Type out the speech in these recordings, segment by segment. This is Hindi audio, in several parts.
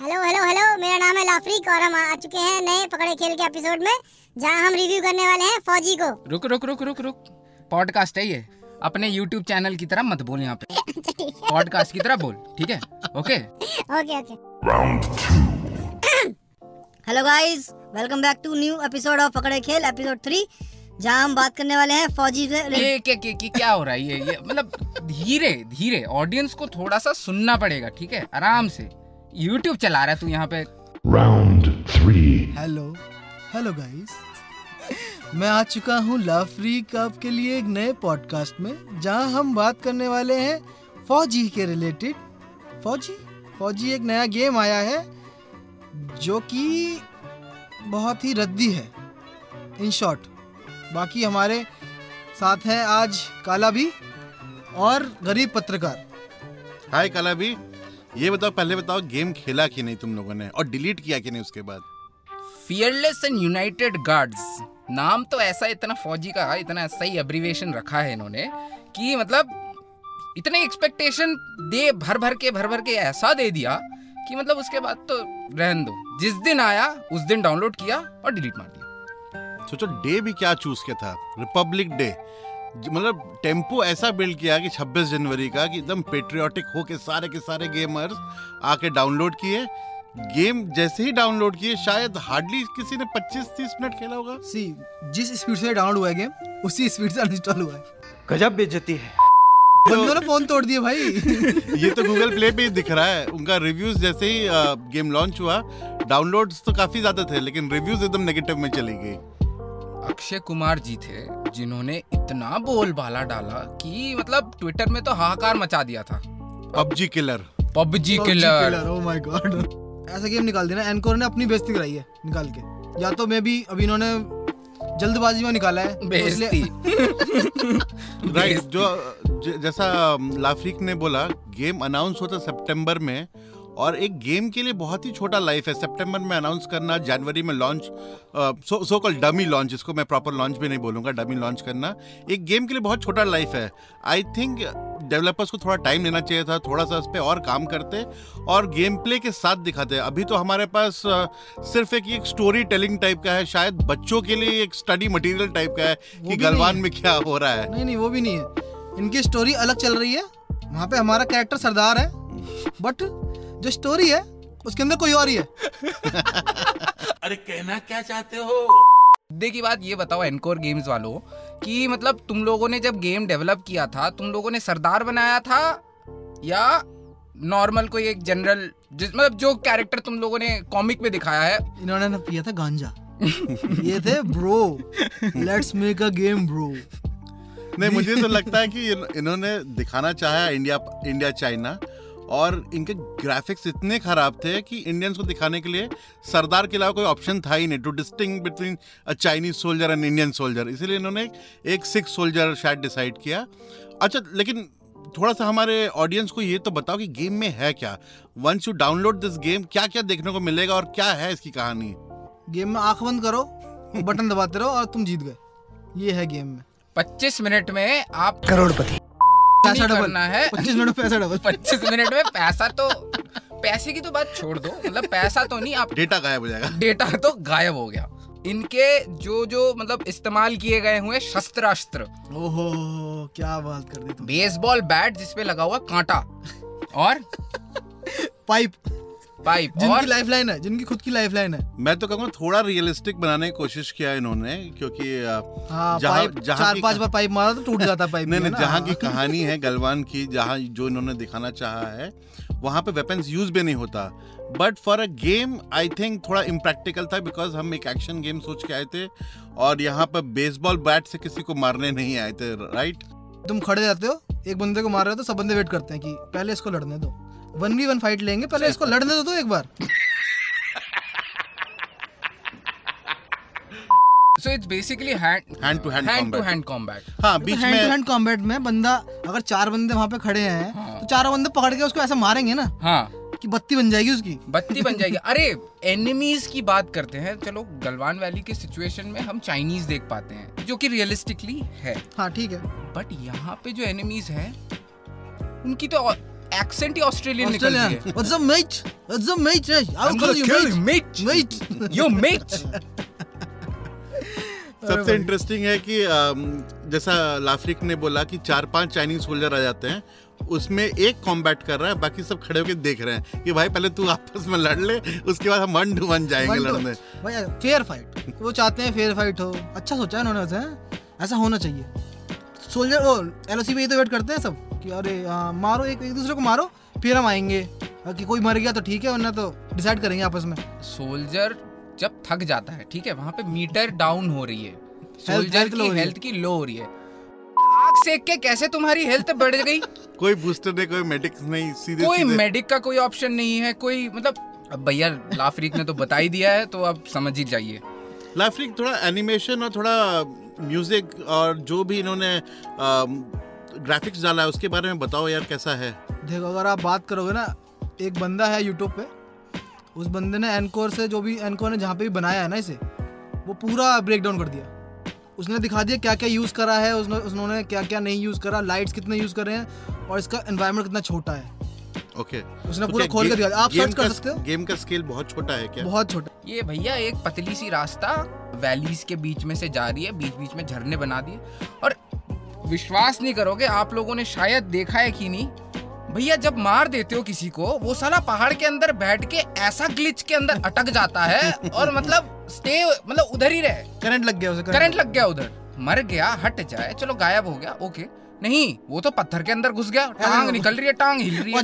हेलो हेलो हेलो मेरा नाम है लाफरीक और हम आ चुके हैं नए पकड़े खेल के एपिसोड में जहाँ हम रिव्यू करने वाले हैं फौजी को। रुक रुक रुक रुक रुक। पॉडकास्ट है ये। अपने यूट्यूब चैनल की तरह मत बोल यहाँ पे। पॉडकास्ट की तरह बोल ठीक है? Okay okay okay hello guys welcome back to new episode of पकड़े खेल एपिसोड थ्री जहाँ हम बात करने वाले हैं फौजी से ये क्या क्या क्या क्या हो रहा है? ये ये मतलब धीरे धीरे ऑडियंस को थोड़ा सा सुनना पड़ेगा ठीक है? आराम से। यूट्यूब चला रहा है तू यहाँ पे। Round three. Hello hello guys मैं आ चुका हूँ लव फ्री कप के लिए एक नए पॉडकास्ट में जहाँ हम बात करने वाले हैं फौजी के रिलेटेड फौजी? फौजी एक नया गेम आया है जो कि बहुत ही रद्दी है। इन शॉर्ट बाकी हमारे साथ हैं आज काला भी और गरीब पत्रकार। हाय कला भी ये बताओ पहले बताओ गेम खेला कि नहीं तुम लोगों ने और डिलीट किया कि नहीं उसके बाद? फियरलेस एंड यूनाइटेड गार्ड्स नाम तो ऐसा इतना फौजी का इतना सही एब्रीवेशन रखा है इन्होंने कि मतलब इतने एक्सपेक्टेशन दे भर भर के भर भर के ऐसा दे दिया कि मतलब उसके बाद तो रहन दो। जिस दिन आया उस दिन डाउनलोड किया और डिलीट मार दिया। सोचो डे भी क्या चूज़ किया था? रिपब्लिक डे मतलब टेंपो ऐसा बिल्ड किया कि 26 जनवरी का कि एकदम पेट्रियाटिक हो के सारे के सारे गेमर्स आके डाउनलोड किए। गेम जैसे ही डाउनलोड किए शायद हार्डली किसी ने 25-30 मिनट खेला होगा। सी जिस स्पीड से डाउनलोड हुआ है गेम उसी स्पीड से अनइंस्टॉल हुआ है। गजब बेइज्जती है। बंदों ने फ़ोन तोड़ दिए भाई। ये तो गूगल प्ले पे ही दिख रहा है। उनका रिव्यूज़ जैसे ही गेम लॉन्च हुआ डाउनलोड्स तो काफ़ी ज़्यादा थे लेकिन रिव्यूज़ एकदम नेगेटिव में चली गई। अक्षय कुमार जी थे जिन्होंने इतना बोलबाला डाला कि मतलब ट्विटर में तो हाहाकार मचा दिया था। PUBG killer. PUBG killer. Oh my God ऐसा गेम निकाल दिया ना एनकोर ने अपनी बेइज्जती कराई है निकाल के। या तो मैं भी अभी इन्होंने जल्दबाजी में निकाला है तो बेइज्जती। राइट जो ज- जैसा लाफ्रिक ने बोला गेम अनाउंस होता सितंबर में और एक गेम के लिए बहुत ही छोटा लाइफ है। सितंबर में अनाउंस करना जनवरी में launch so so call dummy launch इसको मैं प्रॉपर लॉन्च भी नहीं बोलूँगा डमी लॉन्च करना। एक गेम के लिए बहुत छोटा लाइफ है। आई थिंक डेवलपर्स को थोड़ा टाइम लेना चाहिए था थोड़ा सा इस पर और काम करते और गेम प्ले के साथ दिखाते। अभी तो हमारे पास सिर्फ़ एक एक स्टोरी टेलिंग टाइप का है शायद बच्चों के लिए एक स्टडी मटेरियल टाइप का है कि गलवान में क्या हो रहा है। नहीं नहीं वो भी नहीं है। इनकी स्टोरी अलग चल रही है। वहाँ पे हमारा कैरेक्टर सरदार है बट जो स्टोरी है उसके अंदर कोई और ही है। मुद्दे की बात ये बताओ एनकोर गेम्स वालों कि मतलब तुम लोगों ने जब गेम डेवलप किया था तुम लोगों ने सरदार बनाया था या नॉर्मल कोई एक जनरल जिस मतलब जो कैरेक्टर तुम लोगों ने कॉमिक में दिखाया है? इन्होंने ना पिया था गांजा। ये थे bro let's make a game bro नहीं मुझे तो लगता है कि इन्होंने दिखाना चाहा इंडिया इंडिया चाइना और इनके ग्राफिक्स इतने खराब थे कि इंडियंस को दिखाने के लिए सरदार के अलावा कोई ऑप्शन था ही नहीं to distinguish between a Chinese soldier and Indian soldier इसीलिए इन्होंने एक सिख सोल्जर शायद डिसाइड किया। अच्छा लेकिन थोड़ा सा हमारे ऑडियंस को ये तो बताओ कि गेम में है क्या? Once you download this game क्या क्या देखने को मिलेगा और क्या है इसकी कहानी? गेम में आँख बंद करो बटन दबाते रहो और तुम जीत गए। ये है गेम में। 25 मिनट में आप करोड़पति। पैसा डबल करना है। पच्चीस मिनट में पैसा डबल 25 मिनट में पैसा तो पैसे की तो बात छोड़ दो। मतलब पैसा तो नहीं आप डेटा गायब हो जाएगा। डेटा तो गायब हो गया। इनके जो जो मतलब इस्तेमाल किए गए हुए शस्त्रास्त्र। ओहो क्या बात कर दी बेसबॉल बैट जिसपे लगा हुआ कांटा। और? पाइप। पाइप जिनकी और? लाइफ लाइन है जिनकी खुद की लाइफ लाइन है। मैं तो कहूँगा थोड़ा रियलिस्टिक बनाने की कोशिश किया इन्होंने क्योंकि हाँ जहाँ- चार पाँच बार पाइप मारा तो टूट जाता पाइप नहीं नहीं जहाँ की। कहानी है गलवान की जहाँ जो इन्होंने दिखाना चाहा है वहाँ पे वेपन्स यूज़ भी नहीं होता। But for a game I think थोड़ा इम्प्रैक्टिकल था बिकॉज़ हम एक एक्शन गेम सोच के आए थे और यहाँ पर बेसबॉल बैट से किसी को मारने नहीं आए थे राइट तुम खड़े रहते हो? एक बंदे को मार रहे हो तो सब बंदे वेट करते हैं कि पहले इसको लड़ने दो। वन वी वन फाइट लेंगे पहले इसको लड़ने दो तो एक बार। So it's basically hand Hand to hand hand to combat. Hand combat हाँ बीच हैंड टू में हैंड कॉम्बैट में बंदा अगर चार बंदे वहाँ पे खड़े हैं हाँ। तो चारों बंदे पकड़ के उसको ऐसा मारेंगे ना हाँ। कि बत्ती बन जाएगी उसकी। बत्ती बन जाएगी। अरे एनिमीज की बात करते हैं चलो गलवान वैली के सिचुएशन में हम चाइनीज़ देख पाते हैं। जो कि रियलिस्टिकली है। हाँ ठीक है। बट यहाँ पे जो एनिमीज हैं उनकी तो एक्सेंट ही ऑस्ट्रेलियन निकल रही ऑस्ट्रेलिया है what's up mate what's up mate I will call you mate mate mate. Mate सबसे इंटरेस्टिंग है कि जैसा लाफ्रिक ने बोला कि चार पाँच चाइनीज़ सोल्जर आ जाते हैं उसमें एक कॉम्बैट कर रहा है बाकी सब खड़े होकर देख रहे हैं कि भाई पहले तू आपस में लड़ ले उसके बाद हम वन टू वन जाएँगे लड़ने। भाई फेयर फाइट वो चाहते हैं फेयर फाइट हो। अच्छा सोचा है उन्होंने ऐसा होना चाहिए। सोल्जर वो एलओसी पे ये तो वेट करते हैं सब कि अरे हाँ, मारो एक एक दूसरे को मारो फिर हम आएँगे। कि कोई मर गया तो ठीक है वरना तो डिसाइड करेंगे आपस में। सोल्जर जब थक जाता है ठीक है वहाँ पे मीटर डाउन हो रही है। सोल्जर की। हेल्थ की लो हो रही है। सेक के कैसे तुम्हारी हेल्थ बढ़ गई? कोई बूस्टर नहीं कोई मेडिक्स नहीं सीधे कोई सीधे। मेडिक का कोई ऑप्शन नहीं है कोई मतलब अब भैया लाफ्रिक ने तो बता ही दिया है तो आप समझ ही जाइए। लाफ्रिक थोड़ा एनिमेशन और थोड़ा म्यूज़िक और जो भी इन्होंने ग्राफिक्स डाला है उसके बारे में बताओ यार कैसा है? देखो अगर आप बात करोगे ना एक बंदा है यूट्यूब पे उस बंदे ने एनकोर से जो भी एनकोर ने जहाँ पे भी बनाया है ना इसे वो पूरा ब्रेक डाउन कर दिया। उसने दिखा दिया क्या क्या यूज़ करा है उसने उन्होंने क्या क्या नहीं यूज़ करा लाइट्स कितने यूज़ कर रहे हैं और इसका एनवायरनमेंट कितना छोटा है ओके okay. उसने पूरा खोल के दिया। आप search कर सकते हो। गेम का स्केल बहुत छोटा है क्या बहुत छोटा ये भैया एक पतली सी रास्ता वैलीज के बीच में से जा रही है बीच बीच में झरने बना दिए और विश्वास नहीं करोगे आप लोगों ने शायद देखा है कि नहीं भैया जब मार देते हो किसी को वो साला पहाड़ के अंदर बैठ के ऐसा ग्लिच के अंदर अटक जाता है और मतलब स्टे मतलब उधर ही रहे। करंट लग गया उसे करंट लग गया उधर। मर गया हट जाए। चलो गायब हो गया ओके नहीं वो तो पत्थर के अंदर घुस गया टांग निकल रही है टांग हिल रही है।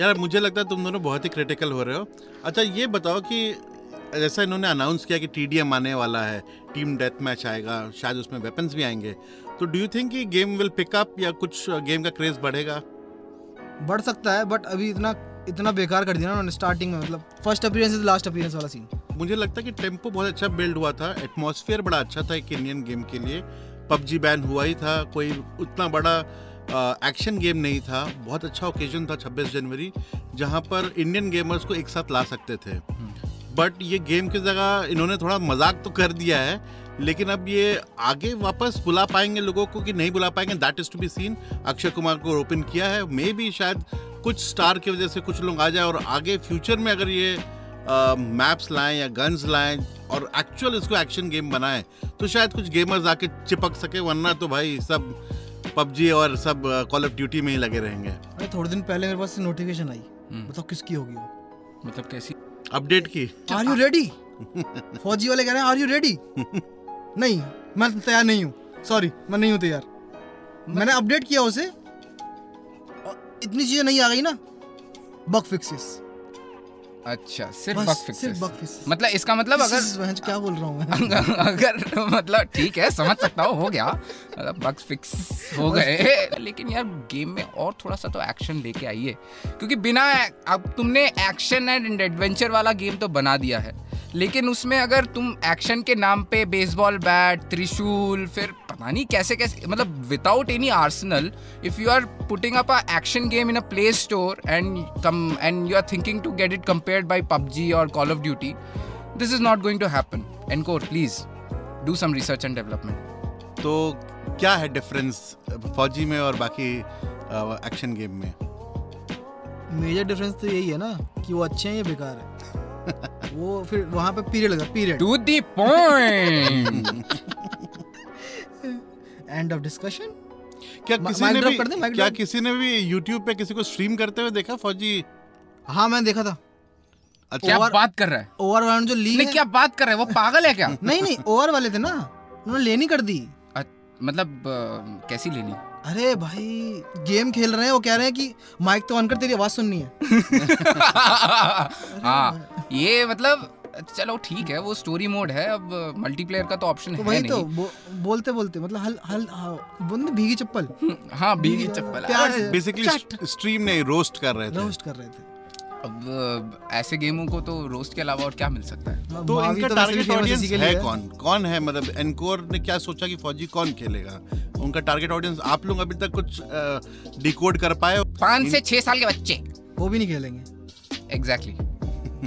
यार मुझे लगता है तुम दोनों बहुत ही क्रिटिकल हो रहे हो। अच्छा ये बताओ कि जैसा इन्होंने अनाउंस किया कि टीडीएम आने वाला है टीम डेथ मैच आएगा शायद उसमें वेपन्स भी आएँगे। तो डू यू थिंक कि गेम विल पिक अप या कुछ गेम का क्रेज बढ़ेगा? बढ़ सकता है बट अभी इतना इतना बेकार कर दिया ना उन्होंने स्टार्टिंग में मतलब first appearance is last appearance वाला सीन मुझे लगता है कि टेंपो बहुत अच्छा बिल्ड हुआ था एटमॉस्फेयर बड़ा अच्छा था एक इंडियन गेम के लिए। पबजी बैन हुआ ही था, कोई उतना बड़ा एक्शन गेम नहीं था। बहुत अच्छा ओकेजन था 26 जनवरी, जहाँ पर इंडियन गेमर्स को एक साथ ला सकते थे। बट ये गेम की जगह इन्होंने थोड़ा मज़ाक तो कर दिया है, लेकिन अब ये आगे वापस बुला पाएँगे लोगों को कि नहीं बुला पाएँगे that is to be seen Akshay Kumar को ओपन किया है मे भी शायद कुछ स्टार की वजह से कुछ लोग आ जाए और आगे फ्यूचर में अगर ये मैप्स लाएँ या गन्स लाएँ और एक्चुअल इसको एक्शन गेम बनाएँ तो शायद कुछ गेमर्स आके चिपक सके वरना तो भाई सब पबजी और सब कॉल ऑफ़ ड्यूटी में ही लगे रहेंगे। अरे थोड़े दिन पहले मेरे पास नोटिफिकेशन आई। बताओ किसकी होगी वो? मतलब कैसी? अपडेट की। आर यू रेडी फौजी वाले कह रहे हैं आर यू रेडी नहीं मैं तैयार नहीं हूँ। सॉरी मैं नहीं हूँ तैयार। मैंने अपडेट किया उसे इतनी चीज़ें नहीं आ गई ना। बग फिक्सेस अच्छा सिर्फ़ बग सिर्फ़ फिक्सेस बग फिक्सेस मतलब इसका मतलब अगर क्या बोल रहा हूँ मैं? अगर मतलब ठीक है समझ सकता हूँ हो गया। मतलब बग्स फिक्स हो गए। लेकिन यार गेम में और थोड़ा सा तो एक्शन लेके आइए। क्योंकि बिना अब तुमने एक्शन एंड एडवेंचर वाला गेम तो बना दिया है। लेकिन उसमें अगर तुम एक्शन के नाम पे बेसबॉल बैट त्रिशूल फिर पता नहीं कैसे कैसे मतलब without any arsenal if you are putting up a action game in a Play Store and come and you are thinking to get it compared by PUBG और Call of Duty this is not going to happen. Encore please do some research and development. तो क्या है डिफरेंस फौजी में और बाकी एक्शन गेम में? मेजर डिफरेंस तो यही है ना कि वो अच्छे हैं या बेकार है। वो फिर वहाँ पे पीरियड लगा period to the point! End of discussion क्या किसी ने भी कर दें, क्या किसी ने भी यूट्यूब पे किसी को स्ट्रीम करते हुए देखा फौजी? हाँ मैंने देखा था। अच्छा। क्या Over- बात कर रहा है? ओवर वाले जो ली नहीं क्या बात कर रहा है? वो पागल है क्या? नहीं नहीं ओवर वाले थे ना। उन्होंने लेनी कर दी। मतलब कैसी लेनी? अरे भाई गेम खेल रहे हैं वो कह रहे हैं कि माइक तो ऑन कर तेरी आवाज़ सुननी है। हाँ ये मतलब चलो ठीक है वो स्टोरी मोड है अब मल्टीप्लेयर का तो ऑप्शन तो है वही तो बो, बोलते बोलते मतलब हल हल हाँ, बोलते भीगी चप्पल। हाँ बीगी चप्पल बेसिकली स्ट्रीम नहीं रोस्ट कर रहे थे। रोस्ट कर रहे थे। अब ऐसे गेमों को तो रोस्ट के अलावा और क्या मिल सकता है? तो इनका तो भी टारगेट ऑडियंस है कौन? कौन है मतलब एनकोर ने क्या सोचा कि फौजी कौन खेलेगा? उनका टारगेट ऑडियंस आप लोग अभी तक कुछ डिकोड कर पाए पाँच से छह साल के बच्चे। वो भी नहीं खेलेंगे। एग्जैक्टली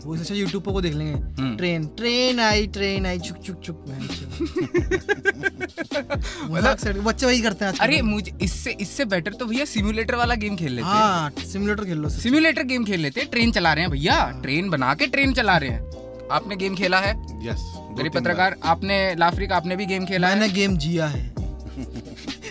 वो सोचा यूट्यूब पर वो देख लेंगे। हम्म। ट्रेन ट्रेन आई ट्रेन आई चुक चुक चुक चो। बच्चे वही करते हैं अरे मुझे इससे इससे बेटर तो भैया सिम्युलेटर वाला गेम खेल लेते हैं। हाँ सिमुलेटर खेल लो सिम्युलेटर गेम खेल लेते हैं ट्रेन चला रहे हैं भैया। ट्रेन बना के ट्रेन चला रहे हैं। आपने गेम खेला है? यस गरीब पत्रकार आपने लाफ्रिक आपने भी गेम खेला मैंने है गेम जिया है।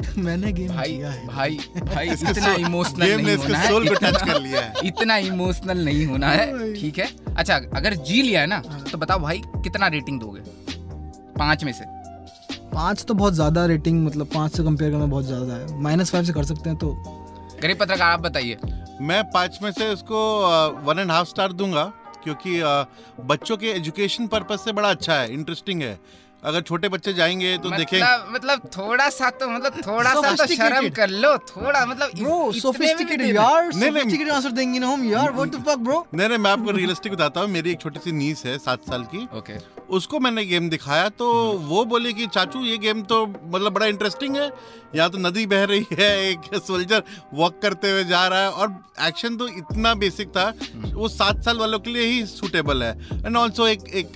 मैंने गेम भाई जिया है। भाई भाई इतना इमोशनल गेम ने नहीं इसके होना है। सोल इतना- टच कर लिया है। इतना इमोशनल नहीं होना है ठीक है? अच्छा अगर जी लिया है ना हाँ। तो बताओ भाई कितना रेटिंग दोगे? पाँच में से। पाँच तो बहुत ज़्यादा रेटिंग मतलब पाँच से कंपेयर करना बहुत ज़्यादा है। माइनस फाइव से कर सकते हैं तो। गरीब पत्रकार आप बताइए। मैं पाँच में से इसको वन एंड हाफ़ स्टार दूँगा क्योंकि बच्चों के एजुकेशन पर्पज से बड़ा अच्छा है इंटरेस्टिंग है। अगर छोटे बच्चे जाएँगे तो मतलब, देखें मतलब मतलब थोड़ा सा तो मतलब थोड़ा सा तो शर्म कर लो थोड़ा मतलब ब्रो इतने में भी सोफिस्टिकेटेड यार। सोफिस्टिकेटेड आंसर देंगे ना हम यार व्हाट द फक ब्रो नहीं नहीं मैं आपको रियलिस्टिक बताता हूँ मेरी एक छोटी सी नीस है सात साल की। ओके उसको मैंने गेम दिखाया तो वो बोले कि चाचू ये गेम तो मतलब बड़ा इंटरेस्टिंग है। यहाँ तो नदी बह रही है एक सोल्जर वॉक करते हुए जा रहा है और एक्शन तो इतना बेसिक था वो सात साल वालों के लिए ही सूटेबल है। एंड ऑल्सो एक एक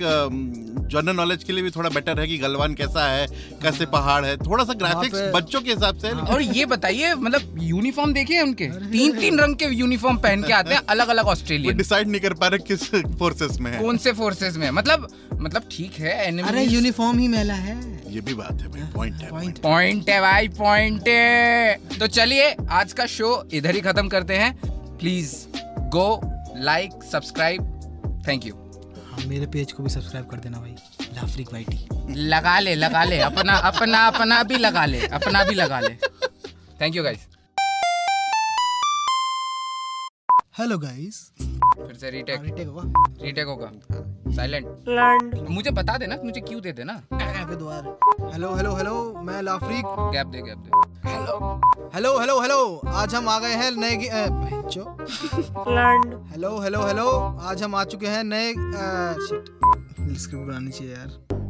जनरल नॉलेज के लिए भी थोड़ा बेटर है कि गलवान कैसा है कैसे पहाड़ है। थोड़ा सा ग्राफिक्स बच्चों के हिसाब से। और ये बताइए मतलब यूनिफॉर्म देखिए उनके। तीन तीन रंग के यूनिफॉर्म पहन के आते हैं अलग अलग ऑस्ट्रेलिया डिसाइड नहीं कर पा रहे किस फोर्सेस में है। कौन से फोर्सेस में? मतलब मतलब ठीक है अरे यूनिफॉर्म ही मेला है। ये भी बात है भाई पॉइंट है पॉइंट पॉइंट है भाई पॉइंट है। तो चलिए आज का शो इधर ही खत्म करते हैं। Please go like subscribe thank you हाँ मेरे पेज को भी सब्सक्राइब कर देना भाई लाफ्रिक वाइटी लगा ले लगा ले अपना अपना अपना भी लगा ले अपना भी लगा ले। Thank you guys hello guys फिर से रीटेक रीटेक होगा। रीटेक होगा। साइलेंट लैंड मुझे बता देना मुझे क्यों दे देना? हेलो हेलो हेलो मैं लाफ्रिक। गैप दे गैप दे। हेलो हेलो हेलो हेलो आज हम आ गए हैं नए हेलो हेलो हेलो आज हम आ चुके हैं नए शिट स्क्रिप्ट बनानी चाहिए यार।